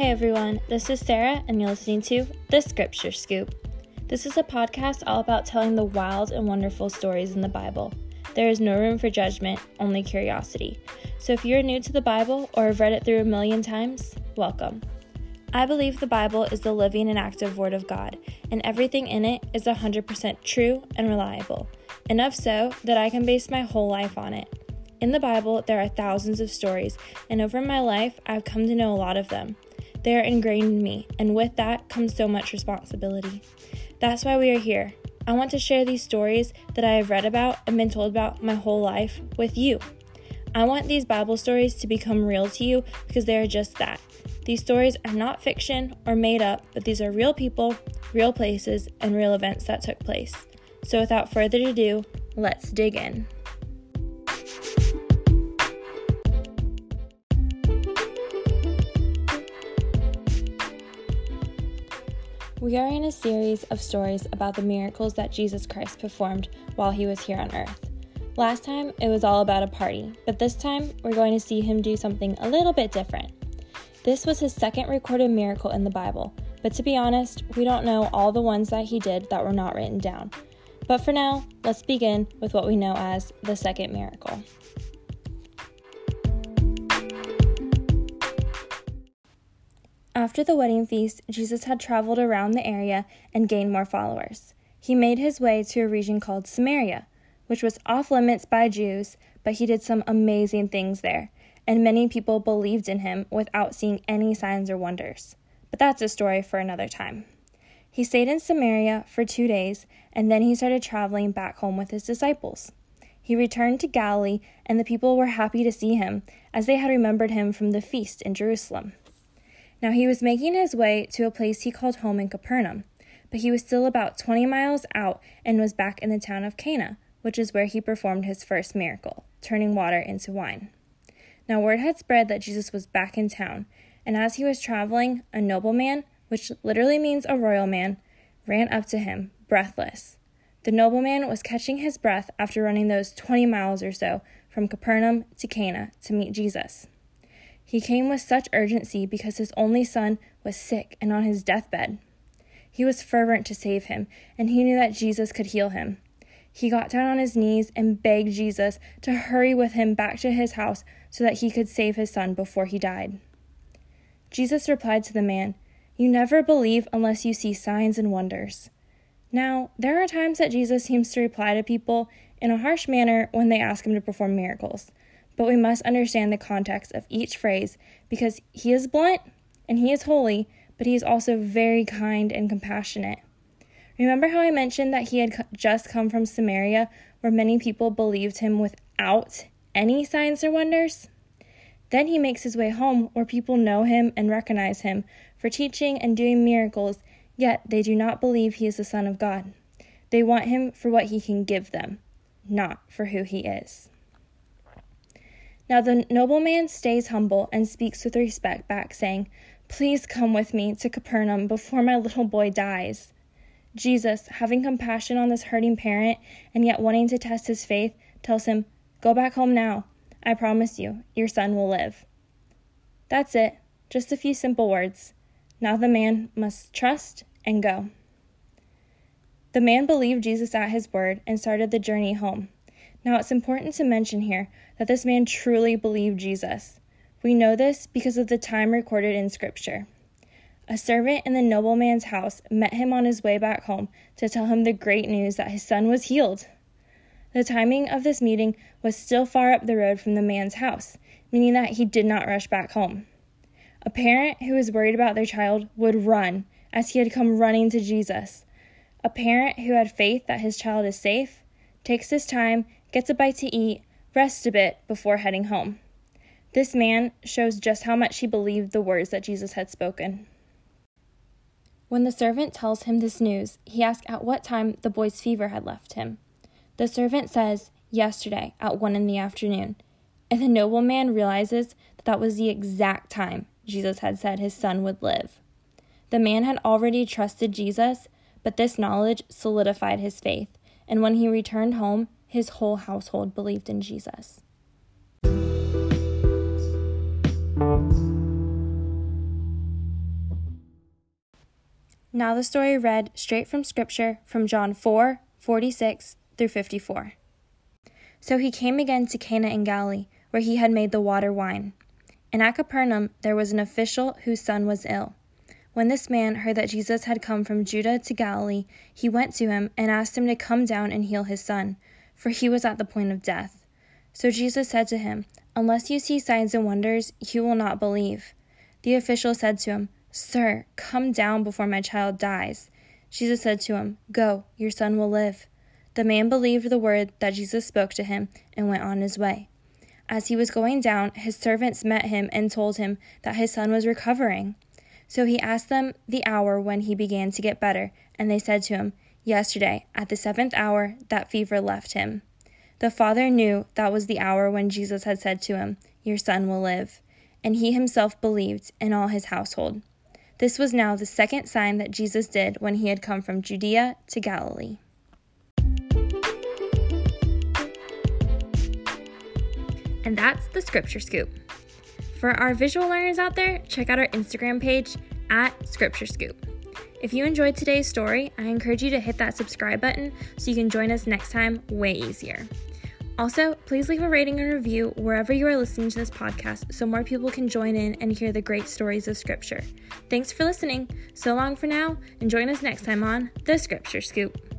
Hey everyone, this is Sarah, and you're listening to The Scripture Scoop. This is a podcast all about telling the wild and wonderful stories in the Bible. There is no room for judgment, only curiosity. So if you're new to the Bible or have read it through a million times, welcome. I believe the Bible is the living and active Word of God, and everything in it is 100% true and reliable. Enough so that I can base my whole life on it. In the Bible, there are thousands of stories, and over my life, I've come to know a lot of them. They are ingrained in me, and with that comes so much responsibility. That's why we are here. I want to share these stories that I have read about and been told about my whole life with you. I want these Bible stories to become real to you because they are just that these stories are not fiction or made up, but these are real people, real places, and real events that took place. So without further ado, let's dig in. We are in a series of stories about the miracles that Jesus Christ performed while he was here on earth. Last time it was all about a party, but this time we're going to see him do something a little bit different. This was his second recorded miracle in the Bible, but to be honest, we don't know all the ones that he did that were not written down. But for now, let's begin with what we know as the second miracle. After the wedding feast, Jesus had traveled around the area and gained more followers. He made his way to a region called Samaria, which was off limits by Jews, but he did some amazing things there and many people believed in him without seeing any signs or wonders. But that's a story for another time. He stayed in Samaria for two days, and then he started traveling back home with his disciples. He returned to Galilee, and the people were happy to see him, as they had remembered him from the feast in Jerusalem. Now he was making his way to a place he called home in Capernaum, but he was still about twenty miles out and was back in the town of Cana, which is where he performed his first miracle, turning water into wine. Now word had spread that Jesus was back in town, and as he was traveling, a nobleman, which literally means a royal man, ran up to him, breathless. The nobleman was catching his breath after running those 20 miles or so from Capernaum to Cana to meet Jesus. He came with such urgency because his only son was sick and on his deathbed. He was fervent to save him, and he knew that Jesus could heal him. He got down on his knees and begged Jesus to hurry with him back to his house so that he could save his son before he died. Jesus replied to the man, You never believe unless you see signs and wonders. Now, there are times that Jesus seems to reply to people in a harsh manner when they ask him to perform miracles, but we must understand the context of each phrase because he is blunt and he is holy, but he is also very kind and compassionate. Remember how I mentioned that he had just come from Samaria, where many people believed him without any signs or wonders? Then he makes his way home, where people know him and recognize him for teaching and doing miracles, yet they do not believe he is the Son of God. They want him for what he can give them, not for who he is. Now the nobleman stays humble and speaks with respect back, saying, Please come with me to Capernaum before my little boy dies. Jesus, having compassion on this hurting parent and yet wanting to test his faith, tells him, Go back home now. I promise you, your son will live. That's it, just a few simple words. Now the man must trust and go. The man believed Jesus at his word and started the journey home. Now it's important to mention here that this man truly believed Jesus. We know this because of the time recorded in Scripture. A servant in the nobleman's house met him on his way back home to tell him the great news that his son was healed. The timing of this meeting was still far up the road from the man's house, meaning that he did not rush back home. A parent who was worried about their child would run, as he had come running to Jesus. A parent who had faith that his child is safe takes his time, gets a bite to eat, rests a bit before heading home. This man shows just how much he believed the words that Jesus had spoken. When the servant tells him this news, he asks at what time the boy's fever had left him. The servant says, Yesterday, at one in the afternoon. And the nobleman realizes that that was the exact time Jesus had said his son would live. The man had already trusted Jesus, but this knowledge solidified his faith, and when he returned home, his whole household believed in Jesus. Now the story read straight from Scripture from John 4 46 through 54. So he came again to Cana in Galilee, where he had made the water wine. And at Capernaum there was an official whose son was ill. When this man heard that Jesus had come from Judah to Galilee, he went to him and asked him to come down and heal his son, for he was at the point of death. So Jesus said to him, Unless you see signs and wonders, you will not believe. The official said to him, Sir, come down before my child dies. Jesus said to him, Go, your son will live. The man believed the word that Jesus spoke to him and went on his way. As he was going down, his servants met him and told him that his son was recovering. So he asked them the hour when he began to get better, and they said to him, Yesterday, at the seventh hour, that fever left him. The father knew that was the hour when Jesus had said to him, Your son will live. And he himself believed, and all his household. This was now the second sign that Jesus did when he had come from Judea to Galilee. And that's the Scripture Scoop. For our visual learners out there, check out our Instagram page at Scripture Scoop. If you enjoyed today's story, I encourage you to hit that subscribe button so you can join us next time way easier. Also, please leave a rating and review wherever you are listening to this podcast so more people can join in and hear the great stories of Scripture. Thanks for listening. So long for now, and join us next time on The Scripture Scoop.